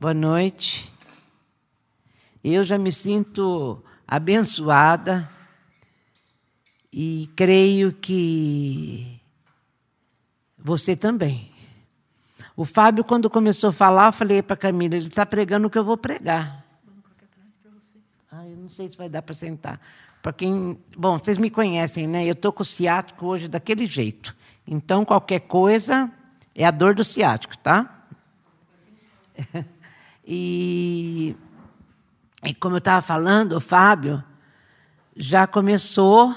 Boa noite. Eu já me sinto abençoada e creio que você também. O Fábio, quando começou a falar, eu falei para a Camila: ele está pregando o que eu vou pregar. Ah, eu não sei se vai dar para sentar. Para quem, bom, vocês me conhecem, né? Eu estou com o ciático hoje daquele jeito. Então, qualquer coisa é a dor do ciático, tá? E, e como eu estava falando, o Fábio já começou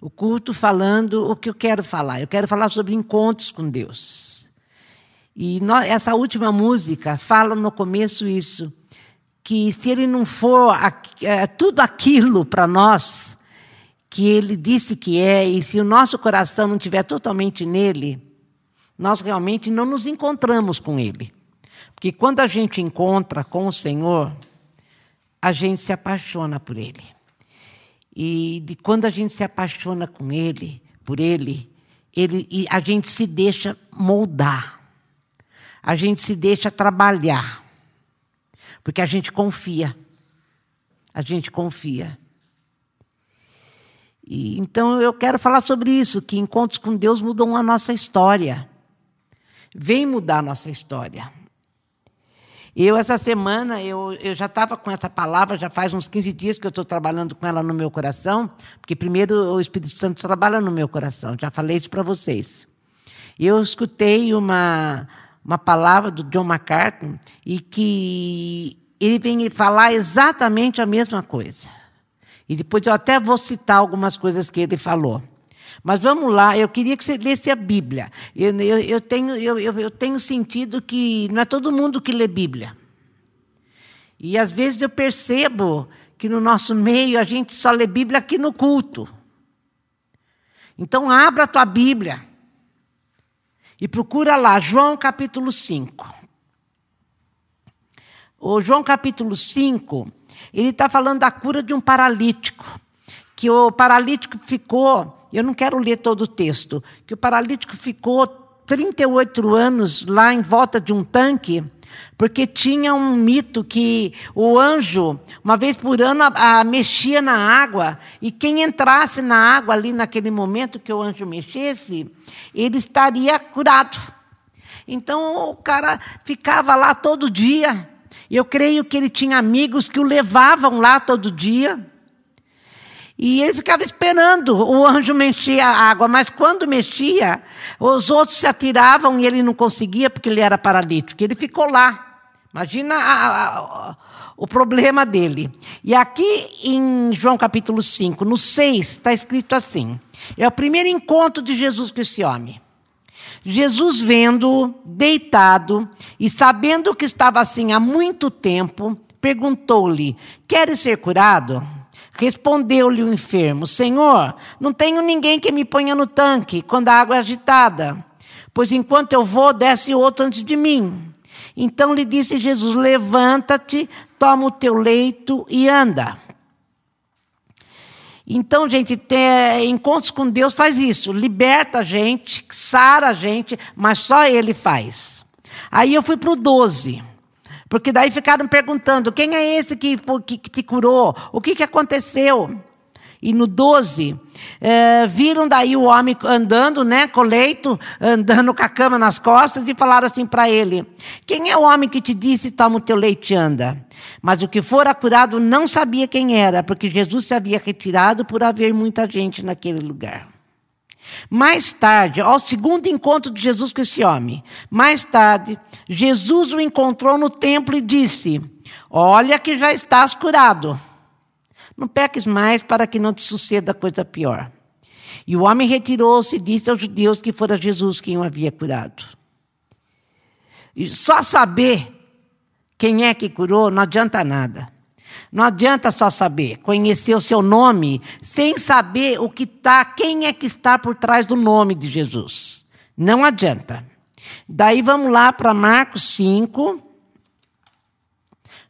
o culto falando o que eu quero falar. Eu quero falar sobre encontros com Deus. E essa última música fala no começo isso, que se ele não for é, tudo aquilo para nós que ele disse que é, e se o nosso coração não estiver totalmente nele, nós realmente não nos encontramos com ele. Porque quando a gente encontra com o Senhor, a gente se apaixona por Ele. E de quando a gente se apaixona com Ele, por Ele, ele e a gente se deixa moldar. A gente se deixa trabalhar. Porque a gente confia. A gente confia. E, então eu quero falar sobre isso, que encontros com Deus mudam a nossa história. Vem mudar a nossa história. Eu, essa semana, eu, eu já estava com essa palavra, já faz uns 15 dias que eu estou trabalhando com ela no meu coração, porque primeiro o Espírito Santo trabalha no meu coração, já falei isso para vocês. Eu escutei uma, uma palavra do John MacArthur e que ele vem falar exatamente a mesma coisa. E depois eu até vou citar algumas coisas que ele falou. Mas vamos lá, eu queria que você lesse a Bíblia. Eu, eu, eu tenho, eu, eu tenho sentido que não é todo mundo que lê Bíblia. E às vezes eu percebo que no nosso meio a gente só lê Bíblia aqui no culto. Então abra a tua Bíblia e procura lá, João capítulo 5. O João capítulo 5, ele está falando da cura de um paralítico. Que o paralítico ficou eu não quero ler todo o texto, que o paralítico ficou 38 anos lá em volta de um tanque, porque tinha um mito que o anjo, uma vez por ano, a, a, mexia na água, e quem entrasse na água ali naquele momento que o anjo mexesse, ele estaria curado. Então o cara ficava lá todo dia. Eu creio que ele tinha amigos que o levavam lá todo dia. E ele ficava esperando o anjo mexer a água, mas quando mexia, os outros se atiravam e ele não conseguia porque ele era paralítico. Ele ficou lá. Imagina a, a, o problema dele. E aqui em João capítulo 5, no 6, está escrito assim: é o primeiro encontro de Jesus com esse homem. Jesus, vendo deitado e sabendo que estava assim há muito tempo, perguntou-lhe: Queres ser curado? Respondeu-lhe o enfermo: Senhor, não tenho ninguém que me ponha no tanque quando a água é agitada, pois enquanto eu vou, desce outro antes de mim. Então lhe disse Jesus: Levanta-te, toma o teu leito e anda. Então, gente, ter encontros com Deus faz isso, liberta a gente, sara a gente, mas só Ele faz. Aí eu fui para o 12. Porque daí ficaram perguntando: quem é esse que, que, que te curou? O que, que aconteceu? E no 12, é, viram daí o homem andando, né, com o leito, andando com a cama nas costas, e falaram assim para ele: Quem é o homem que te disse, toma o teu leite e anda? Mas o que fora curado não sabia quem era, porque Jesus se havia retirado por haver muita gente naquele lugar. Mais tarde, ao segundo encontro de Jesus com esse homem, mais tarde, Jesus o encontrou no templo e disse: Olha que já estás curado. Não peques mais para que não te suceda coisa pior. E o homem retirou-se e disse aos judeus que fora Jesus quem o havia curado. E só saber quem é que curou não adianta nada. Não adianta só saber, conhecer o seu nome, sem saber o que está, quem é que está por trás do nome de Jesus. Não adianta. Daí vamos lá para Marcos 5.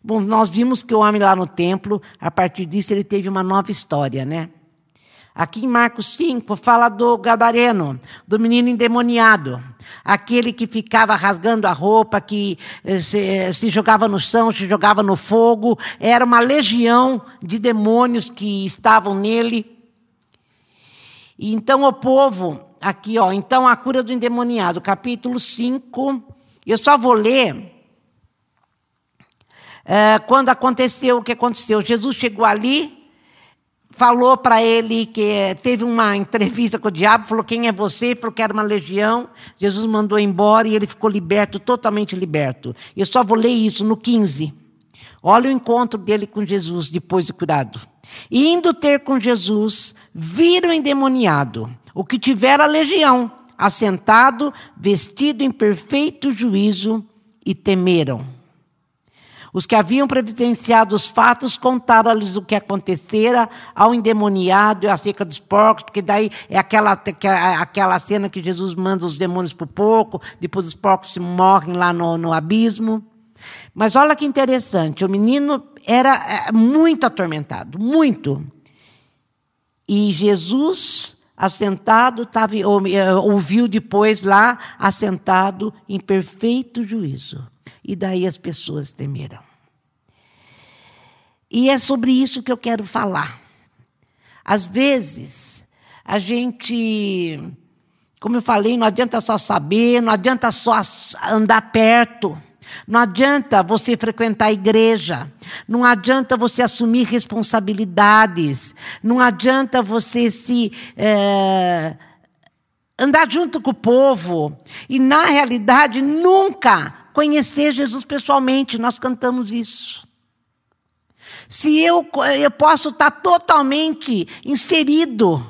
Bom, nós vimos que o homem lá no templo, a partir disso, ele teve uma nova história, né? Aqui em Marcos 5 fala do gadareno, do menino endemoniado, aquele que ficava rasgando a roupa, que eh, se, eh, se, jogava no chão, se jogava no fogo. Era uma legião de demônios que estavam nele. E então o povo, aqui, ó, então a cura do endemoniado, capítulo 5. Eu só vou ler é, quando aconteceu o que aconteceu. Jesus chegou ali, falou para ele que teve uma entrevista com o diabo, falou quem é você, falou que era uma legião. Jesus mandou embora e ele ficou liberto, totalmente liberto. Eu só vou ler isso no 15. Olha o encontro dele com Jesus depois de curado. indo ter com Jesus, viram endemoniado, o que tivera legião, assentado, vestido em perfeito juízo, e temeram. Os que haviam presenciado os fatos contaram-lhes o que acontecera ao endemoniado e acerca dos porcos, porque daí é aquela, aquela cena que Jesus manda os demônios para o porco, depois os porcos se morrem lá no, no abismo. Mas olha que interessante, o menino era é, muito atormentado, muito. E Jesus, assentado, tava, é, ouviu depois lá, assentado em perfeito juízo. E daí as pessoas temeram. E é sobre isso que eu quero falar. Às vezes, a gente, como eu falei, não adianta só saber, não adianta só andar perto. Não adianta você frequentar a igreja, não adianta você assumir responsabilidades, não adianta você se é, andar junto com o povo e, na realidade, nunca conhecer Jesus pessoalmente. Nós cantamos isso. Se eu, eu posso estar totalmente inserido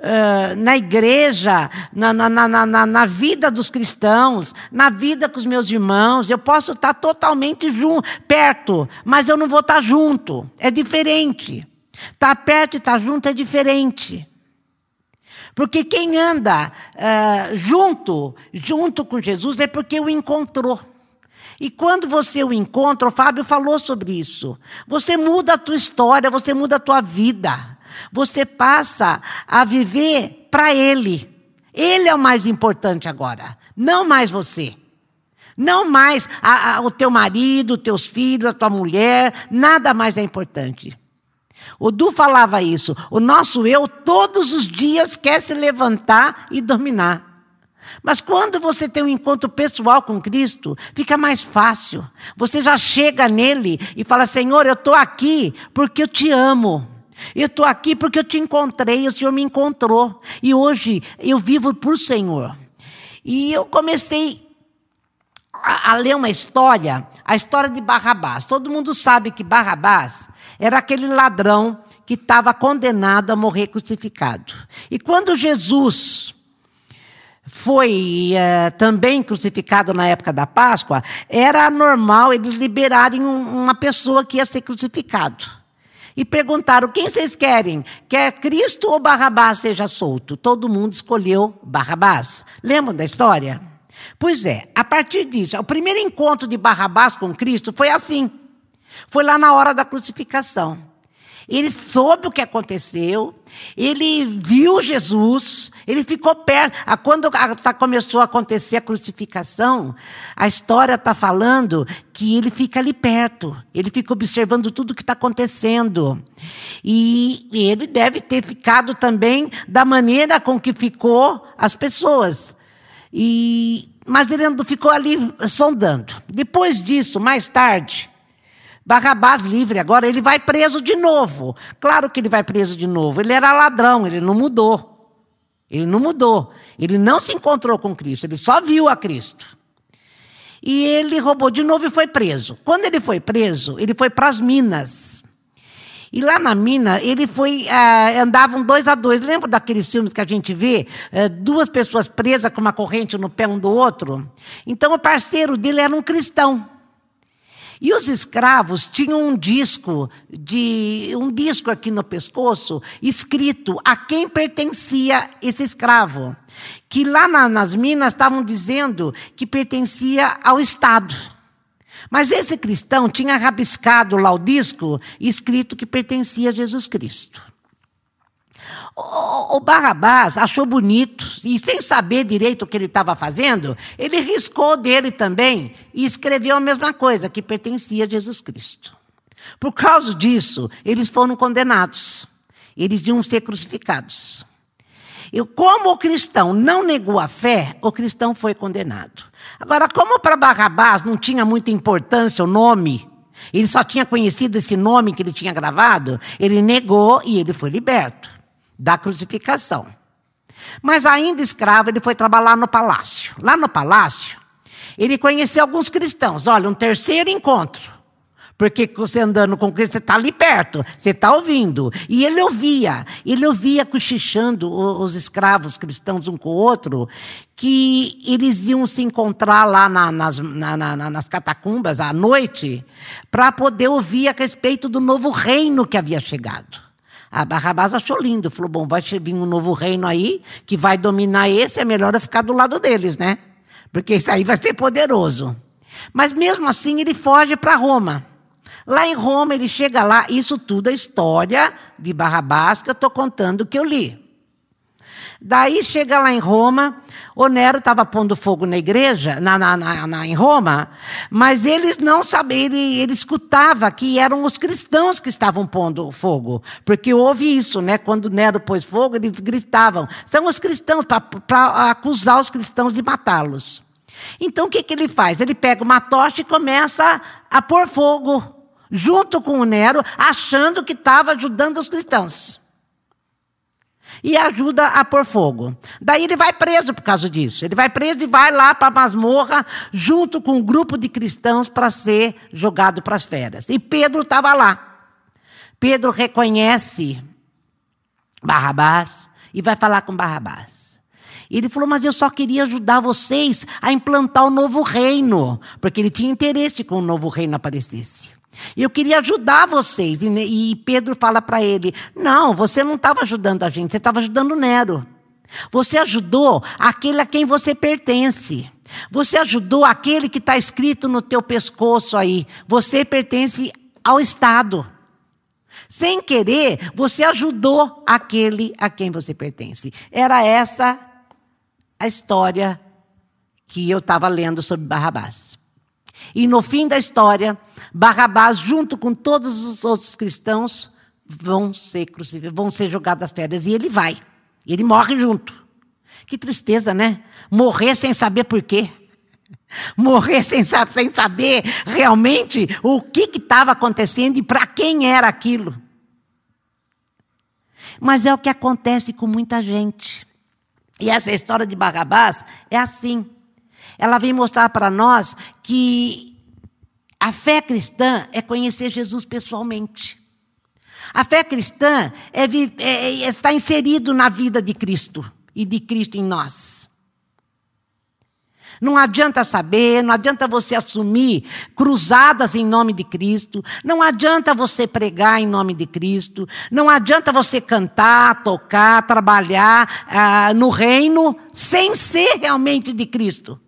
uh, na igreja, na, na, na, na, na vida dos cristãos, na vida com os meus irmãos, eu posso estar totalmente junto, perto, mas eu não vou estar junto. É diferente. Estar perto e estar junto é diferente. Porque quem anda uh, junto, junto com Jesus, é porque o encontrou. E quando você o encontra, o Fábio falou sobre isso. Você muda a tua história, você muda a tua vida. Você passa a viver para Ele. Ele é o mais importante agora, não mais você. Não mais a, a, o teu marido, os teus filhos, a tua mulher, nada mais é importante. O Du falava isso. O nosso eu todos os dias quer se levantar e dominar. Mas quando você tem um encontro pessoal com Cristo, fica mais fácil. Você já chega nele e fala: Senhor, eu estou aqui porque eu te amo. Eu estou aqui porque eu te encontrei, o Senhor me encontrou. E hoje eu vivo para o Senhor. E eu comecei a, a ler uma história, a história de Barrabás. Todo mundo sabe que Barrabás era aquele ladrão que estava condenado a morrer crucificado. E quando Jesus foi uh, também crucificado na época da Páscoa, era normal eles liberarem um, uma pessoa que ia ser crucificado. E perguntaram: quem vocês querem? Quer Cristo ou Barrabás seja solto? Todo mundo escolheu Barrabás. Lembram da história? Pois é, a partir disso, o primeiro encontro de Barrabás com Cristo foi assim. Foi lá na hora da crucificação. Ele soube o que aconteceu, ele viu Jesus, ele ficou perto. Ah, quando começou a acontecer a crucificação, a história está falando que ele fica ali perto, ele fica observando tudo o que está acontecendo. E ele deve ter ficado também da maneira com que ficou as pessoas. E, mas ele ficou ali sondando. Depois disso, mais tarde, Barrabás livre, agora ele vai preso de novo. Claro que ele vai preso de novo. Ele era ladrão, ele não mudou. Ele não mudou. Ele não se encontrou com Cristo, ele só viu a Cristo. E ele roubou de novo e foi preso. Quando ele foi preso, ele foi para as minas. E lá na mina, ele foi. Uh, andavam dois a dois. Lembra daqueles filmes que a gente vê? Uh, duas pessoas presas com uma corrente no pé um do outro? Então, o parceiro dele era um cristão. E os escravos tinham um disco de um disco aqui no pescoço escrito a quem pertencia esse escravo, que lá na, nas minas estavam dizendo que pertencia ao Estado. Mas esse cristão tinha rabiscado lá o disco escrito que pertencia a Jesus Cristo. O, o Barrabás achou bonito, e sem saber direito o que ele estava fazendo, ele riscou dele também e escreveu a mesma coisa, que pertencia a Jesus Cristo. Por causa disso, eles foram condenados. Eles iam ser crucificados. E como o cristão não negou a fé, o cristão foi condenado. Agora, como para Barrabás não tinha muita importância o nome, ele só tinha conhecido esse nome que ele tinha gravado, ele negou e ele foi liberto da crucificação. Mas ainda escravo, ele foi trabalhar no palácio. Lá no palácio, ele conheceu alguns cristãos. Olha, um terceiro encontro. Porque você andando com Cristo, você está ali perto, você está ouvindo. E ele ouvia, ele ouvia cochichando os escravos cristãos um com o outro, que eles iam se encontrar lá na, nas, na, na, nas catacumbas à noite, para poder ouvir a respeito do novo reino que havia chegado. A Barrabás achou lindo, falou: bom, vai vir um novo reino aí, que vai dominar esse, é melhor eu ficar do lado deles, né? Porque isso aí vai ser poderoso. Mas mesmo assim, ele foge para Roma. Lá em Roma, ele chega lá, isso tudo é história de Barrabás, que eu estou contando que eu li. Daí chega lá em Roma, o Nero estava pondo fogo na igreja, na, na, na, em Roma, mas eles não sabiam, ele, ele escutava que eram os cristãos que estavam pondo fogo, porque houve isso, né? Quando Nero pôs fogo, eles gritavam, são os cristãos, para acusar os cristãos de matá-los. Então o que, que ele faz? Ele pega uma tocha e começa a pôr fogo junto com o Nero, achando que estava ajudando os cristãos. E ajuda a pôr fogo. Daí ele vai preso por causa disso. Ele vai preso e vai lá para a masmorra, junto com um grupo de cristãos, para ser jogado para as feras. E Pedro estava lá. Pedro reconhece Barrabás e vai falar com Barrabás. Ele falou, mas eu só queria ajudar vocês a implantar o novo reino, porque ele tinha interesse que o novo reino aparecesse. Eu queria ajudar vocês. E, Pedro fala para ele: Não, você não estava ajudando a gente, você estava ajudando Nero. Você ajudou aquele a quem você pertence. Você ajudou aquele que está escrito no teu pescoço aí. Você pertence ao Estado. Sem querer, você ajudou aquele a quem você pertence. Era essa a história que eu estava lendo sobre Barrabás. E no fim da história, Barrabás, junto com todos os outros cristãos, vão ser crucificados, vão ser jogados às pedras. E ele vai. Ele morre junto. Que tristeza, né? Morrer sem saber por quê. Morrer sem, sem saber realmente o que estava acontecendo e para quem era aquilo. Mas é o que acontece com muita gente. E essa história de Barrabás é assim. Ela vem mostrar para nós que a fé cristã é conhecer Jesus pessoalmente. A fé cristã é, é, é, está inserido na vida de Cristo e de Cristo em nós. Não adianta saber, não adianta você assumir cruzadas em nome de Cristo, não adianta você pregar em nome de Cristo, não adianta você cantar, tocar, trabalhar ah, no reino sem ser realmente de Cristo.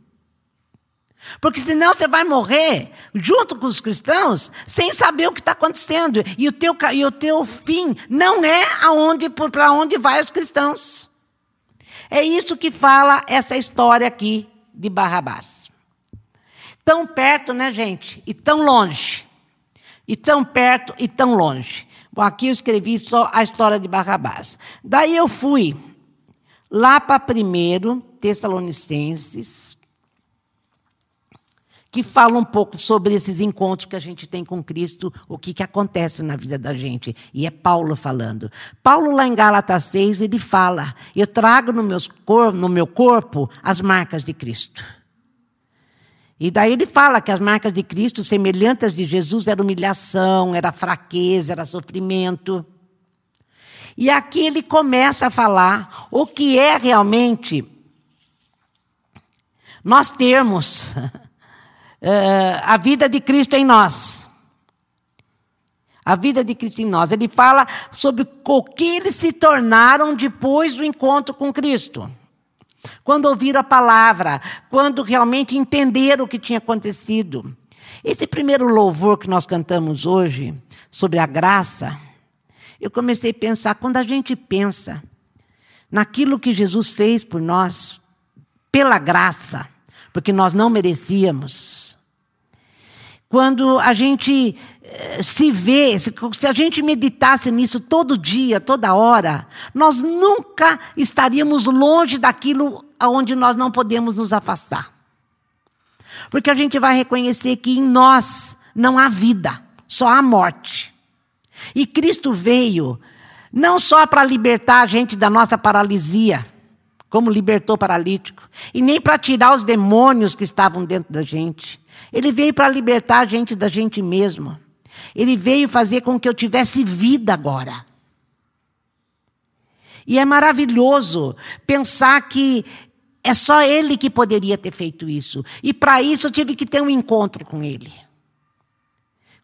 Porque senão você vai morrer junto com os cristãos sem saber o que está acontecendo. E o, teu, e o teu fim não é aonde, para onde vai os cristãos. É isso que fala essa história aqui de Barrabás. Tão perto, né, gente? E tão longe. E tão perto e tão longe. Bom, aqui eu escrevi só a história de Barrabás. Daí eu fui lá para primeiro Tessalonicenses que fala um pouco sobre esses encontros que a gente tem com Cristo, o que, que acontece na vida da gente. E é Paulo falando. Paulo, lá em Gálatas 6, ele fala: Eu trago no, meus cor no meu corpo as marcas de Cristo. E daí ele fala que as marcas de Cristo, semelhantes de Jesus, era humilhação, era fraqueza, era sofrimento. E aqui ele começa a falar o que é realmente nós termos uh, a vida de Cristo em nós. A vida de Cristo em nós. Ele fala sobre o que eles se tornaram depois do encontro com Cristo. Quando ouviram a palavra, quando realmente entenderam o que tinha acontecido. Esse primeiro louvor que nós cantamos hoje, sobre a graça, eu comecei a pensar, quando a gente pensa naquilo que Jesus fez por nós, pela graça, porque nós não merecíamos. Quando a gente eh, se vê, se, a gente meditasse nisso todo dia, toda hora, nós nunca estaríamos longe daquilo aonde nós não podemos nos afastar. Porque a gente vai reconhecer que em nós não há vida, só há morte. E Cristo veio não só para libertar a gente da nossa paralisia, como libertou o paralítico, e nem para tirar os demônios que estavam dentro da gente. Ele veio para libertar a gente da gente mesmo. Ele veio fazer com que eu tivesse vida agora. E é maravilhoso pensar que é só ele que poderia ter feito isso. E para isso eu tive que ter um encontro com ele.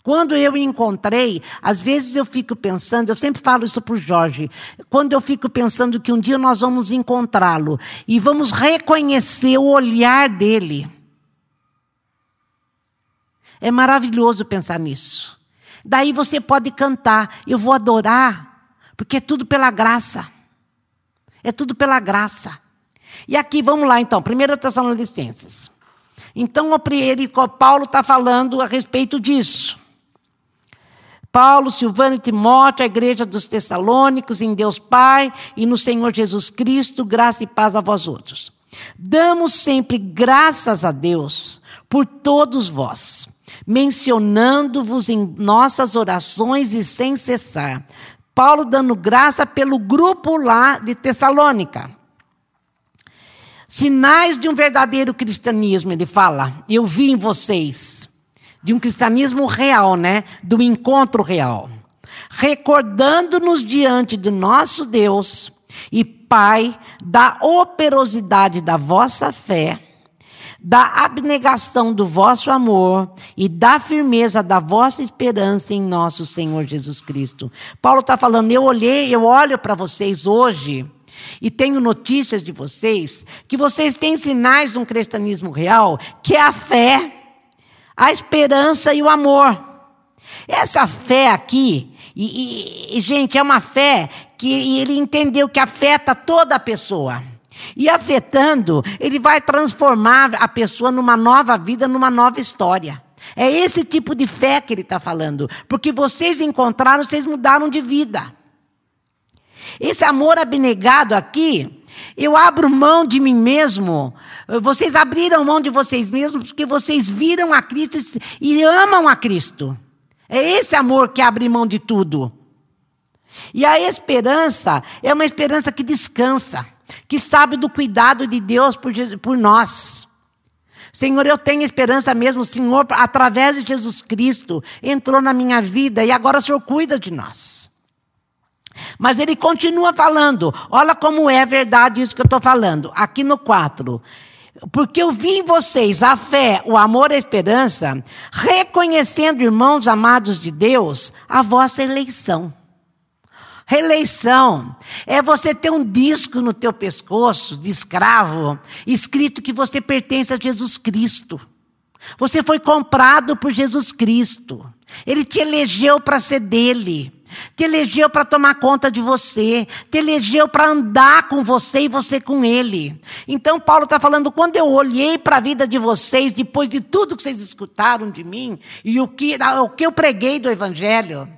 Quando eu encontrei, às vezes eu fico pensando, eu sempre falo isso para o Jorge, quando eu fico pensando que um dia nós vamos encontrá-lo e vamos reconhecer o olhar dele. É maravilhoso pensar nisso. Daí você pode cantar, eu vou adorar, porque é tudo pela graça. É tudo pela graça. E aqui, vamos lá então, 1 Tessalonicenses. Então, ele, Paulo está falando a respeito disso. Paulo, Silvano e Timóteo, a igreja dos Tessalônicos, em Deus Pai e no Senhor Jesus Cristo, graça e paz a vós outros. Damos sempre graças a Deus por todos vós, mencionando-vos em nossas orações e sem cessar. Paulo dando graça pelo grupo lá de Tessalônica. Sinais de um verdadeiro cristianismo, ele fala. Eu vi em vocês de um cristianismo real, né? Do encontro real. Recordando-nos diante do nosso Deus e Pai da operosidade da vossa fé, da abnegação do vosso amor e da firmeza da vossa esperança em nosso Senhor Jesus Cristo. Paulo está falando, eu olhei, eu olho para vocês hoje e tenho notícias de vocês que vocês têm sinais de um cristianismo real, que é a fé a esperança e o amor. Essa fé aqui, e, e, gente, é uma fé que ele entendeu que afeta toda a pessoa. E afetando, ele vai transformar a pessoa numa nova vida, numa nova história. É esse tipo de fé que ele está falando. Porque vocês encontraram, vocês mudaram de vida. Esse amor abnegado aqui eu abro mão de mim mesmo. Vocês abriram mão de vocês mesmos porque vocês viram a Cristo e amam a Cristo. É esse amor que abre mão de tudo. E a esperança é uma esperança que descansa, que sabe do cuidado de Deus por, por nós. Senhor, eu tenho esperança mesmo, o Senhor, através de Jesus Cristo, entrou na minha vida e agora o Senhor cuida de nós. Mas ele continua falando. Olha como é verdade isso que eu estou falando. Aqui no 4. Porque eu vi em vocês a fé, o amor a esperança, reconhecendo, irmãos amados de Deus, a vossa eleição. Reeleição é você ter um disco no teu pescoço de escravo, escrito que você pertence a Jesus Cristo. Você foi comprado por Jesus Cristo. Ele te elegeu para ser dele te elegeu para tomar conta de você, te elegeu para andar com você e você com ele. Então, Paulo está falando: quando eu olhei para a vida de vocês, depois de tudo que vocês escutaram de mim e o que, o que eu preguei do Evangelho,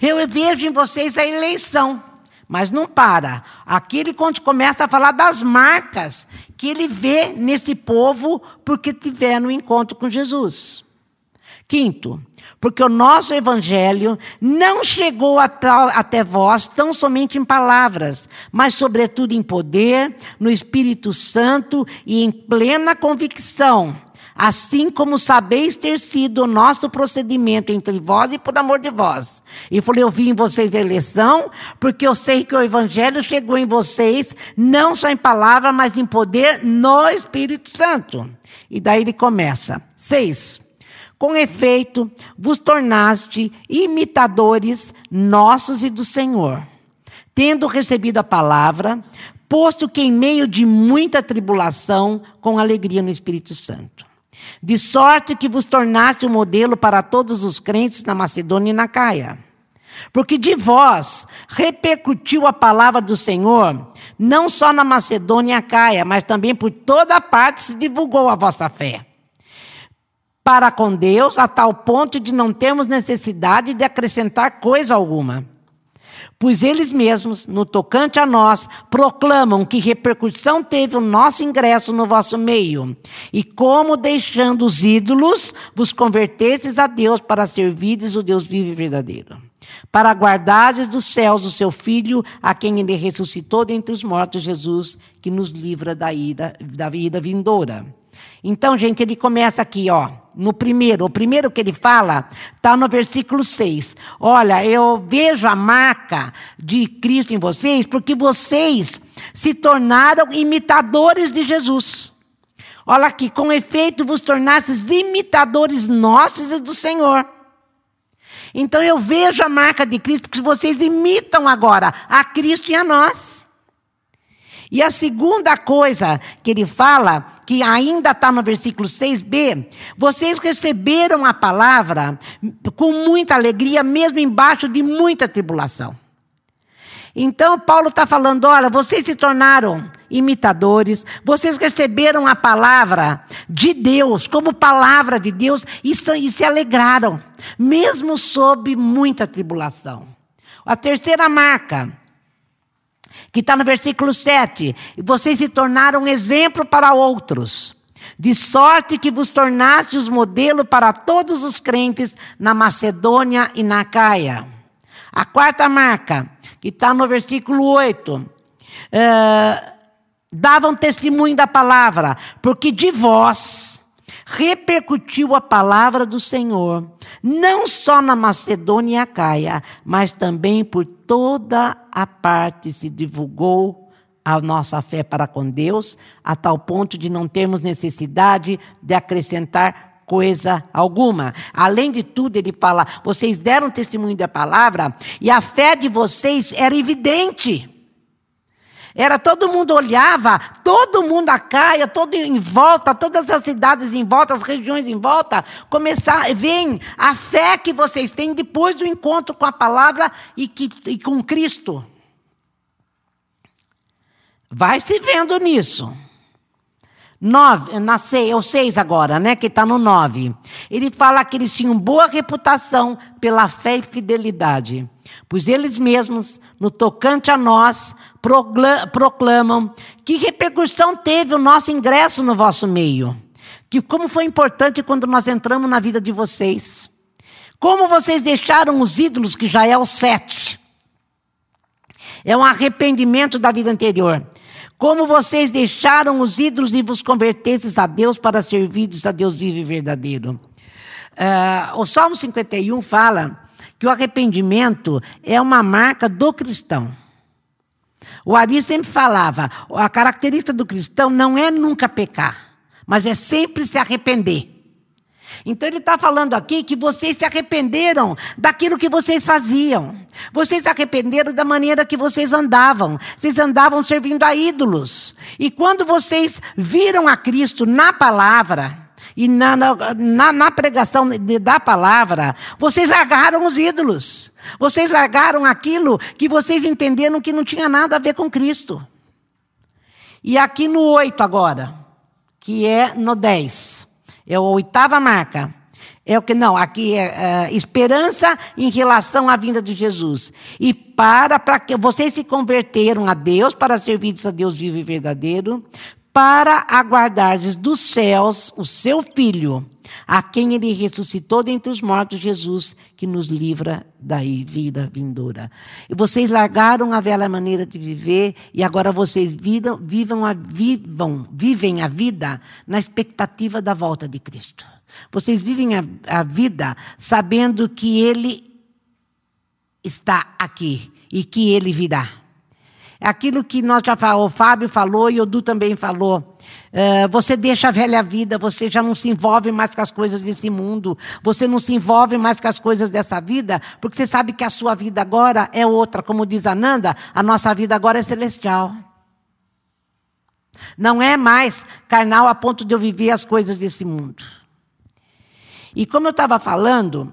eu vejo em vocês a eleição. Mas não para. Aqui ele começa a falar das marcas que ele vê nesse povo porque tiveram um encontro com Jesus. Quinto, porque o nosso evangelho não chegou até vós tão somente em palavras, mas sobretudo em poder, no Espírito Santo e em plena convicção, assim como sabeis ter sido o nosso procedimento entre vós e por amor de vós. E falei, eu vi em vocês a eleição, porque eu sei que o evangelho chegou em vocês, não só em palavra, mas em poder no Espírito Santo. E daí ele começa. Seis. Com efeito, vos tornaste imitadores nossos e do Senhor, tendo recebido a palavra, posto que em meio de muita tribulação, com alegria no Espírito Santo. De sorte que vos tornaste um modelo para todos os crentes na Macedônia e na Caia. Porque de vós repercutiu a palavra do Senhor, não só na Macedônia e Caia, mas também por toda parte se divulgou a vossa fé. Para com Deus, a tal ponto de não termos necessidade de acrescentar coisa alguma. Pois eles mesmos, no tocante a nós, proclamam que repercussão teve o nosso ingresso no vosso meio, e como deixando os ídolos, vos convertestes a Deus para servirdes o Deus vivo e verdadeiro para guardares dos céus o seu Filho, a quem ele ressuscitou dentre os mortos, Jesus, que nos livra da ira, da vida vindoura. Então, gente, ele começa aqui, ó, no primeiro. O primeiro que ele fala está no versículo 6. Olha, eu vejo a marca de Cristo em vocês, porque vocês se tornaram imitadores de Jesus. Olha aqui, com efeito vos tornastes imitadores nossos e do Senhor. Então eu vejo a marca de Cristo, porque vocês imitam agora a Cristo e a nós. E a segunda coisa que ele fala, que ainda está no versículo 6b, vocês receberam a palavra com muita alegria, mesmo embaixo de muita tribulação. Então, Paulo está falando: olha, vocês se tornaram imitadores, vocês receberam a palavra de Deus, como palavra de Deus, e, se alegraram, mesmo sob muita tribulação. A terceira marca, que está no versículo 7, vocês se tornaram exemplo para outros. De sorte que vos tornastes modelo para todos os crentes na Macedônia e na Caia. A quarta marca, que está no versículo 8. É, davam testemunho da palavra, porque de vós repercutiu a palavra do Senhor, não só na Macedônia e Acaia, mas também por toda a parte se divulgou a nossa fé para com Deus, a tal ponto de não termos necessidade de acrescentar coisa alguma. Além de tudo, ele fala: vocês deram testemunho da palavra e a fé de vocês era evidente. Era todo mundo olhava, todo mundo a caia, todo em volta, todas as cidades em volta, as regiões em volta, começar, vem a fé que vocês têm depois do encontro com a palavra e, que, e com Cristo. Vai se vendo nisso. Nove, nascei, é o seis agora, né? Que está no nove. Ele fala que eles tinham boa reputação pela fé e fidelidade. Pois eles mesmos, no tocante a nós, proclamam que repercussão teve o nosso ingresso no vosso meio. Que como foi importante quando nós entramos na vida de vocês. Como vocês deixaram os ídolos, que já é o sete. É um arrependimento da vida anterior. Como vocês deixaram os ídolos e vos convertestes a Deus para servirdes a Deus vivo e verdadeiro. Uh, o Salmo 51 fala que o arrependimento é uma marca do cristão. O Ari sempre falava: a característica do cristão não é nunca pecar, mas é sempre se arrepender. Então ele está falando aqui que vocês se arrependeram daquilo que vocês faziam. Vocês se arrependeram da maneira que vocês andavam. Vocês andavam servindo a ídolos. E quando vocês viram a Cristo na palavra, e na, na, na pregação de, da palavra, vocês largaram os ídolos. Vocês largaram aquilo que vocês entenderam que não tinha nada a ver com Cristo. E aqui no 8 agora, que é no 10. É a oitava marca. É o que não, aqui é, é esperança em relação à vinda de Jesus. E para, para que vocês se converteram a Deus para servir a Deus vivo e verdadeiro, para aguardardes dos céus o seu filho, a quem ele ressuscitou dentre os mortos, Jesus, que nos livra da vida vindoura. E vocês largaram a velha maneira de viver e agora vocês vivam, vivam a, vivam, vivem a vida na expectativa da volta de Cristo. Vocês vivem a, a vida sabendo que Ele está aqui e que Ele virá. É aquilo que nós já falamos, o Fábio falou e o Du também falou. Uh, você deixa a velha vida, você já não se envolve mais com as coisas desse mundo, você não se envolve mais com as coisas dessa vida, porque você sabe que a sua vida agora é outra. Como diz Ananda, a nossa vida agora é celestial. Não é mais carnal a ponto de eu viver as coisas desse mundo. E como eu estava falando,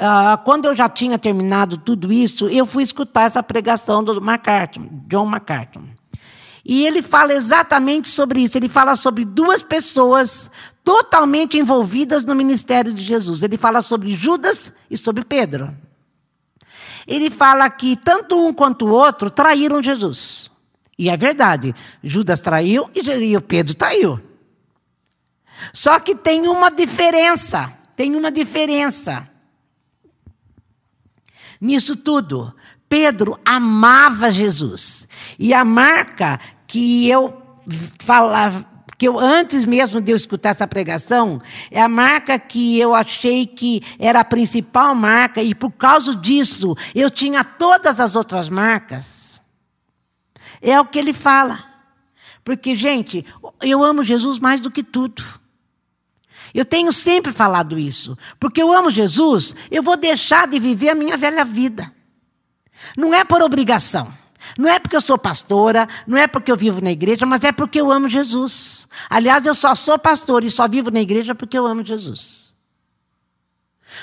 uh, quando eu já tinha terminado tudo isso, eu fui escutar essa pregação do MacArthur, John MacArthur. E ele fala exatamente sobre isso. Ele fala sobre duas pessoas totalmente envolvidas no ministério de Jesus. Ele fala sobre Judas e sobre Pedro. Ele fala que tanto um quanto o outro traíram Jesus. E é verdade. Judas traiu e Pedro traiu. Só que tem uma diferença. Tem uma diferença. Nisso tudo, Pedro amava Jesus. E a marca que eu falava, que eu antes mesmo de eu escutar essa pregação, é a marca que eu achei que era a principal marca e por causa disso eu tinha todas as outras marcas. É o que ele fala. Porque, gente, eu amo Jesus mais do que tudo. Eu tenho sempre falado isso. Porque eu amo Jesus, eu vou deixar de viver a minha velha vida. Não é por obrigação. Não é porque eu sou pastora, não é porque eu vivo na igreja, mas é porque eu amo Jesus. Aliás, eu só sou pastor e só vivo na igreja porque eu amo Jesus.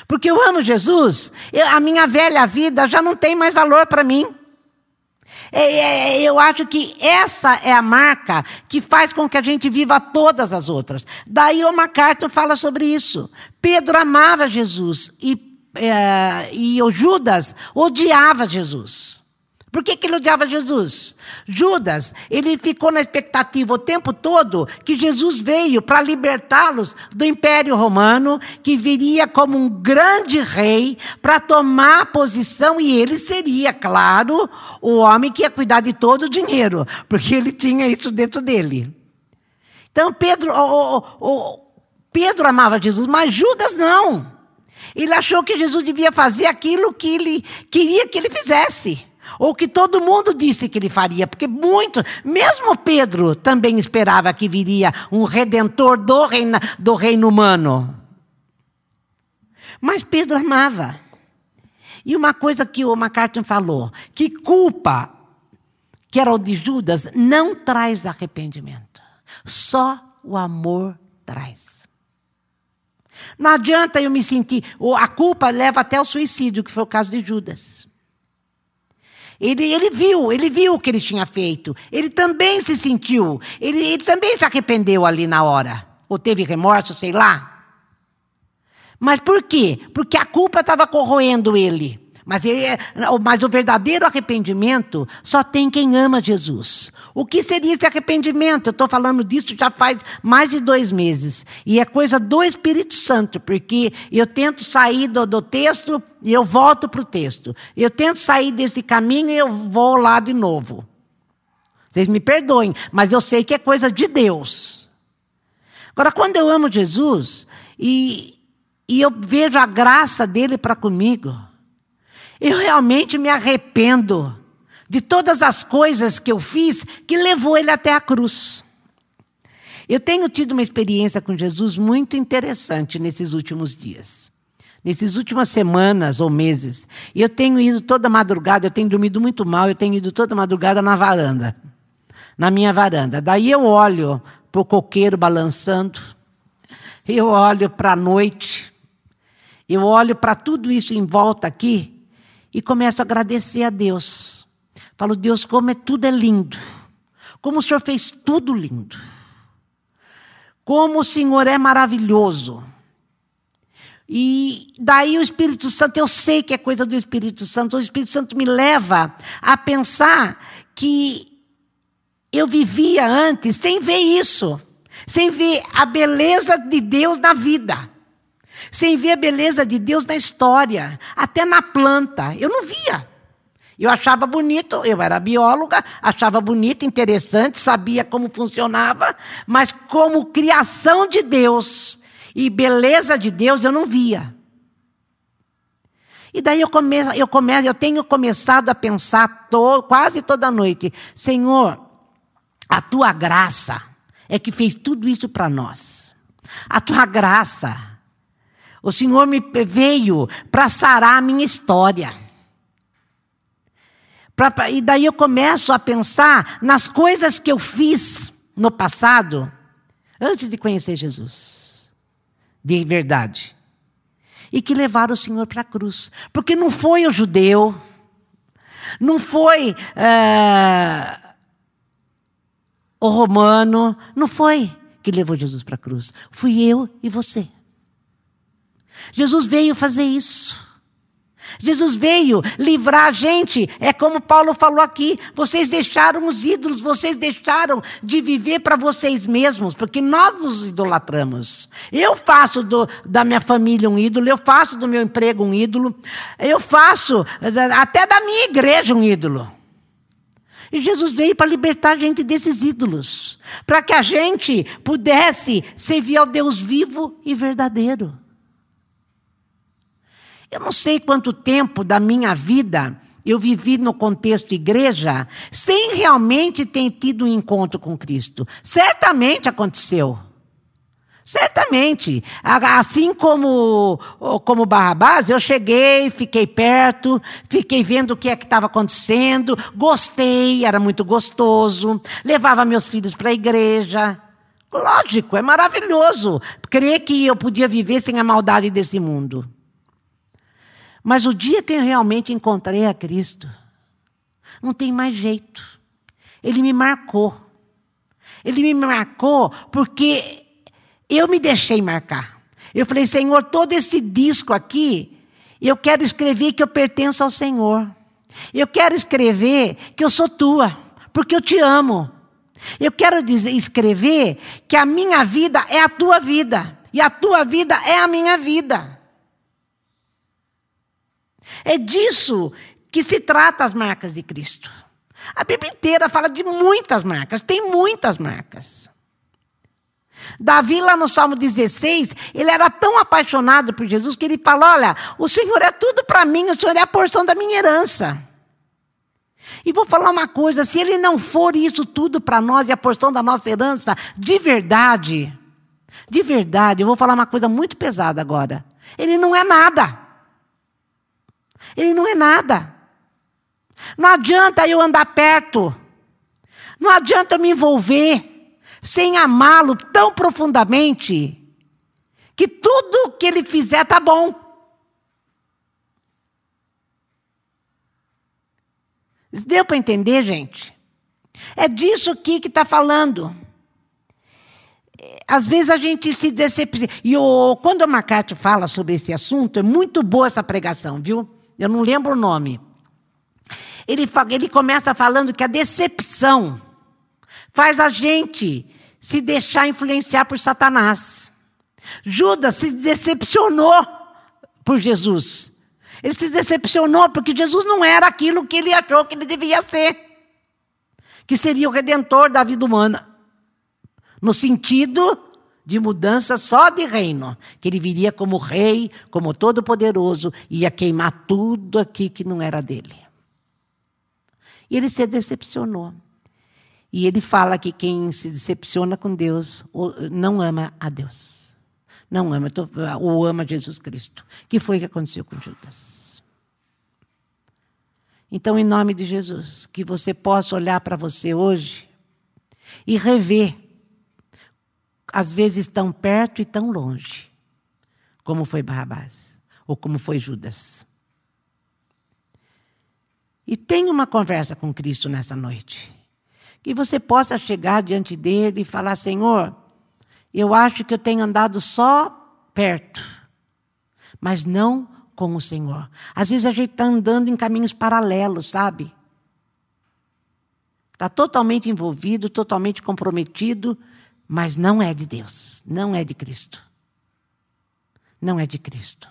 Porque eu amo Jesus, eu, a minha velha vida já não tem mais valor para mim. É, é, eu acho que essa é a marca que faz com que a gente viva todas as outras. Daí o MacArthur fala sobre isso. Pedro amava Jesus e é, e o Judas odiava Jesus. Por que, que ele odiava Jesus? Judas, ele ficou na expectativa o tempo todo que Jesus veio para libertá-los do Império Romano, que viria como um grande rei para tomar posição e ele seria, claro, o homem que ia cuidar de todo o dinheiro, porque ele tinha isso dentro dele. Então Pedro, o, o, o, Pedro amava Jesus, mas Judas não. Ele achou que Jesus devia fazer aquilo que ele queria que ele fizesse. Ou que todo mundo disse que ele faria, porque muito, mesmo Pedro também esperava que viria um redentor do reino, do reino humano. Mas Pedro amava. E uma coisa que o MacArthur falou, que culpa, que era o de Judas, não traz arrependimento. Só o amor traz. Não adianta eu me sentir. A culpa leva até o suicídio, que foi o caso de Judas. Ele, ele viu, ele viu o que ele tinha feito. Ele também se sentiu. Ele, ele também se arrependeu ali na hora. Ou teve remorso, sei lá. Mas por quê? Porque a culpa estava corroendo ele. Mas, ele, é, mas o verdadeiro arrependimento só tem quem ama Jesus. O que seria esse arrependimento? Eu estou falando disso já faz mais de dois meses. E é coisa do Espírito Santo, porque eu tento sair do, do texto e eu volto para o texto. Eu tento sair desse caminho e eu vou lá de novo. Vocês me perdoem, mas eu sei que é coisa de Deus. Agora, quando eu amo Jesus e, e eu vejo a graça dele para comigo, eu realmente me arrependo de todas as coisas que eu fiz que levou ele até a cruz. Eu tenho tido uma experiência com Jesus muito interessante nesses últimos dias. Nessas últimas semanas ou meses. Eu tenho ido toda madrugada, eu tenho dormido muito mal, eu tenho ido toda madrugada na varanda. Na minha varanda. Daí eu olho para o coqueiro balançando, eu olho para a noite, eu olho para tudo isso em volta aqui, e começo a agradecer a Deus. Falo, Deus, como é tudo é lindo. Como o Senhor fez tudo lindo. Como o Senhor é maravilhoso. E daí o Espírito Santo, eu sei que é coisa do Espírito Santo, o Espírito Santo me leva a pensar que eu vivia antes sem ver isso, sem ver a beleza de Deus na vida sem ver a beleza de Deus na história, até na planta. Eu não via. Eu achava bonito, eu era bióloga, achava bonito, interessante, sabia como funcionava, mas como criação de Deus e beleza de Deus eu não via. E daí eu começo, eu começo, eu tenho começado a pensar to, quase toda noite, Senhor, a tua graça é que fez tudo isso para nós. A tua graça o Senhor me veio para sarar a minha história. Pra, pra, e daí eu começo a pensar nas coisas que eu fiz no passado, antes de conhecer Jesus. De verdade. e que levaram o Senhor para a cruz. Porque não foi o judeu, não foi é, o romano, não foi que levou Jesus para a cruz. Fui eu e você. Jesus veio fazer isso. Jesus veio livrar a gente. É como Paulo falou aqui: vocês deixaram os ídolos, vocês deixaram de viver para vocês mesmos, porque nós nos idolatramos. Eu faço do, da minha família um ídolo, eu faço do meu emprego um ídolo, eu faço até da minha igreja um ídolo. E Jesus veio para libertar a gente desses ídolos, para que a gente pudesse servir ao Deus vivo e verdadeiro. Eu não sei quanto tempo da minha vida eu vivi no contexto igreja sem realmente ter tido um encontro com Cristo. Certamente aconteceu. Certamente. Assim como, como Barrabás, eu cheguei, fiquei perto, fiquei vendo o que é que estava acontecendo, gostei, era muito gostoso, levava meus filhos para a igreja. Lógico, é maravilhoso crer que eu podia viver sem a maldade desse mundo. Mas o dia que eu realmente encontrei a Cristo, não tem mais jeito. Ele me marcou. Ele me marcou porque eu me deixei marcar. Eu falei, Senhor, todo esse disco aqui, eu quero escrever que eu pertenço ao Senhor. Eu quero escrever que eu sou tua, porque eu te amo. Eu quero dizer, escrever que a minha vida é a tua vida, e a tua vida é a minha vida. É disso que se trata as marcas de Cristo. A Bíblia inteira fala de muitas marcas, tem muitas marcas. Davi, lá no Salmo 16, ele era tão apaixonado por Jesus que ele falou: Olha, o Senhor é tudo para mim, o Senhor é a porção da minha herança. E vou falar uma coisa: se ele não for isso tudo para nós e a porção da nossa herança, de verdade, de verdade, eu vou falar uma coisa muito pesada agora. Ele não é nada. Ele não é nada. Não adianta eu andar perto. Não adianta eu me envolver sem amá-lo tão profundamente que tudo que ele fizer tá bom. Deu para entender, gente? É disso aqui que está falando. Às vezes a gente se decepciona. E o, quando o Marcate fala sobre esse assunto, é muito boa essa pregação, viu? Eu não lembro o nome. Ele, ele começa falando que a decepção faz a gente se deixar influenciar por Satanás. Judas se decepcionou por Jesus. Ele se decepcionou porque Jesus não era aquilo que ele achou que ele devia ser que seria o redentor da vida humana. No sentido de mudança só de reino, que ele viria como rei, como todo-poderoso, ia queimar tudo aqui que não era dele. E ele se decepcionou. E ele fala que quem se decepciona com Deus não ama a Deus. Não ama, ou ama Jesus Cristo. Que foi o que aconteceu com Judas. Então, em nome de Jesus, que você possa olhar para você hoje e rever às vezes tão perto e tão longe, como foi Barrabás, ou como foi Judas. E tenha uma conversa com Cristo nessa noite. Que você possa chegar diante dele e falar: Senhor, eu acho que eu tenho andado só perto, mas não com o Senhor. Às vezes a gente está andando em caminhos paralelos, sabe? Está totalmente envolvido, totalmente comprometido, mas não é de Deus, não é de Cristo. Não é de Cristo.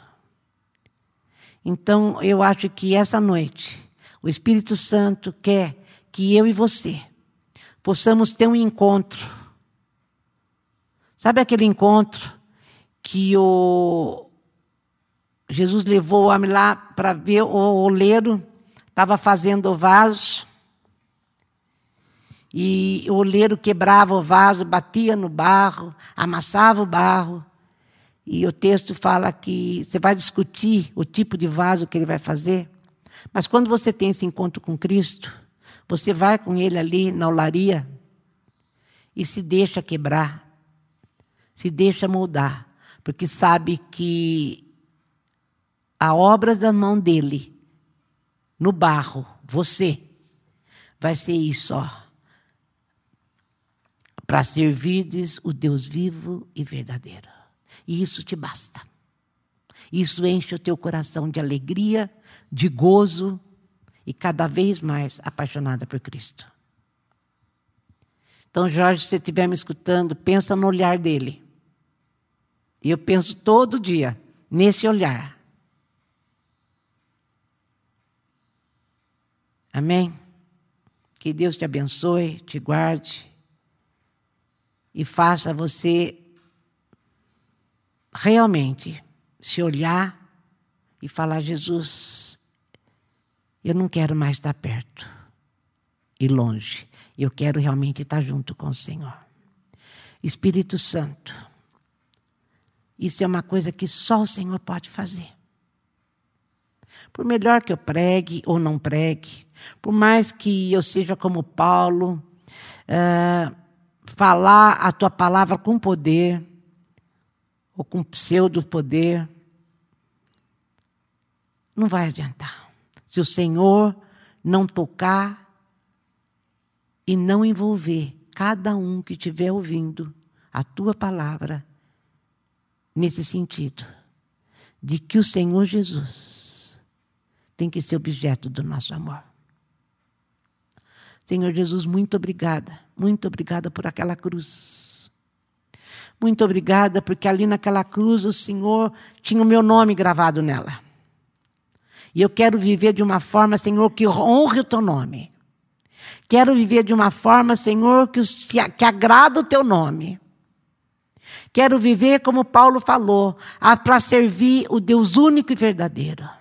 Então, eu acho que essa noite, o Espírito Santo quer que eu e você possamos ter um encontro. Sabe aquele encontro que o Jesus levou o homem lá para ver o oleiro, estava fazendo o vaso, e o oleiro quebrava o vaso, batia no barro, amassava o barro. E o texto fala que você vai discutir o tipo de vaso que ele vai fazer. Mas quando você tem esse encontro com Cristo, você vai com ele ali na olaria e se deixa quebrar, se deixa moldar, porque sabe que a obras da mão dele no barro, você, vai ser isso, ó. Para servirdes o Deus vivo e verdadeiro. E isso te basta. Isso enche o teu coração de alegria, de gozo e cada vez mais apaixonada por Cristo. Então, Jorge, se você estiver me escutando, pensa no olhar dele. E eu penso todo dia nesse olhar. Amém? Que Deus te abençoe, te guarde e faça você realmente se olhar e falar: Jesus, eu não quero mais estar perto e longe. Eu quero realmente estar junto com o Senhor. Espírito Santo, isso é uma coisa que só o Senhor pode fazer. Por melhor que eu pregue ou não pregue, por mais que eu seja como Paulo, uh, falar a tua palavra com poder, ou com pseudo-poder, não vai adiantar. Se o Senhor não tocar e não envolver cada um que estiver ouvindo a tua palavra nesse sentido, de que o Senhor Jesus tem que ser objeto do nosso amor. Senhor Jesus, muito obrigada, muito obrigada por aquela cruz. Muito obrigada porque ali naquela cruz o Senhor tinha o meu nome gravado nela. E eu quero viver de uma forma, Senhor, que honre o teu nome. Quero viver de uma forma, Senhor, que, que agrada o teu nome. Quero viver como Paulo falou, para servir o Deus único e verdadeiro.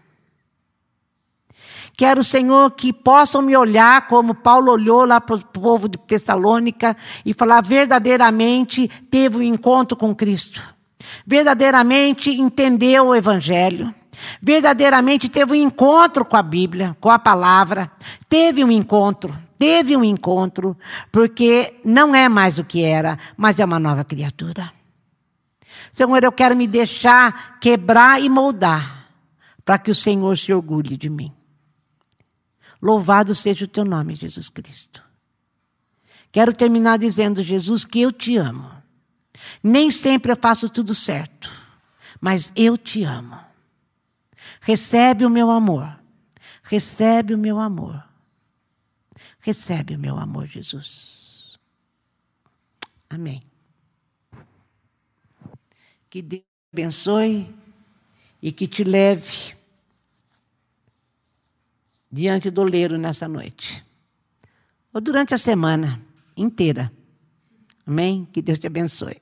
Quero, Senhor, que possam me olhar como Paulo olhou lá para o povo de Tessalônica e falar verdadeiramente teve um encontro com Cristo. Verdadeiramente entendeu o Evangelho verdadeiramente teve um encontro com a Bíblia, com a palavra, teve um encontro teve um encontro, porque não é mais o que era, mas é uma nova criatura. Senhor, eu quero me deixar quebrar e moldar, para que o Senhor se orgulhe de mim. Louvado seja o teu nome, Jesus Cristo. Quero terminar dizendo, Jesus, que eu te amo. Nem sempre eu faço tudo certo, mas eu te amo. Recebe o meu amor. Recebe o meu amor. Recebe o meu amor, Jesus. Amém. Que Deus te abençoe e que te leve diante do leiro nessa noite. Ou durante a semana inteira. Amém? Que Deus te abençoe.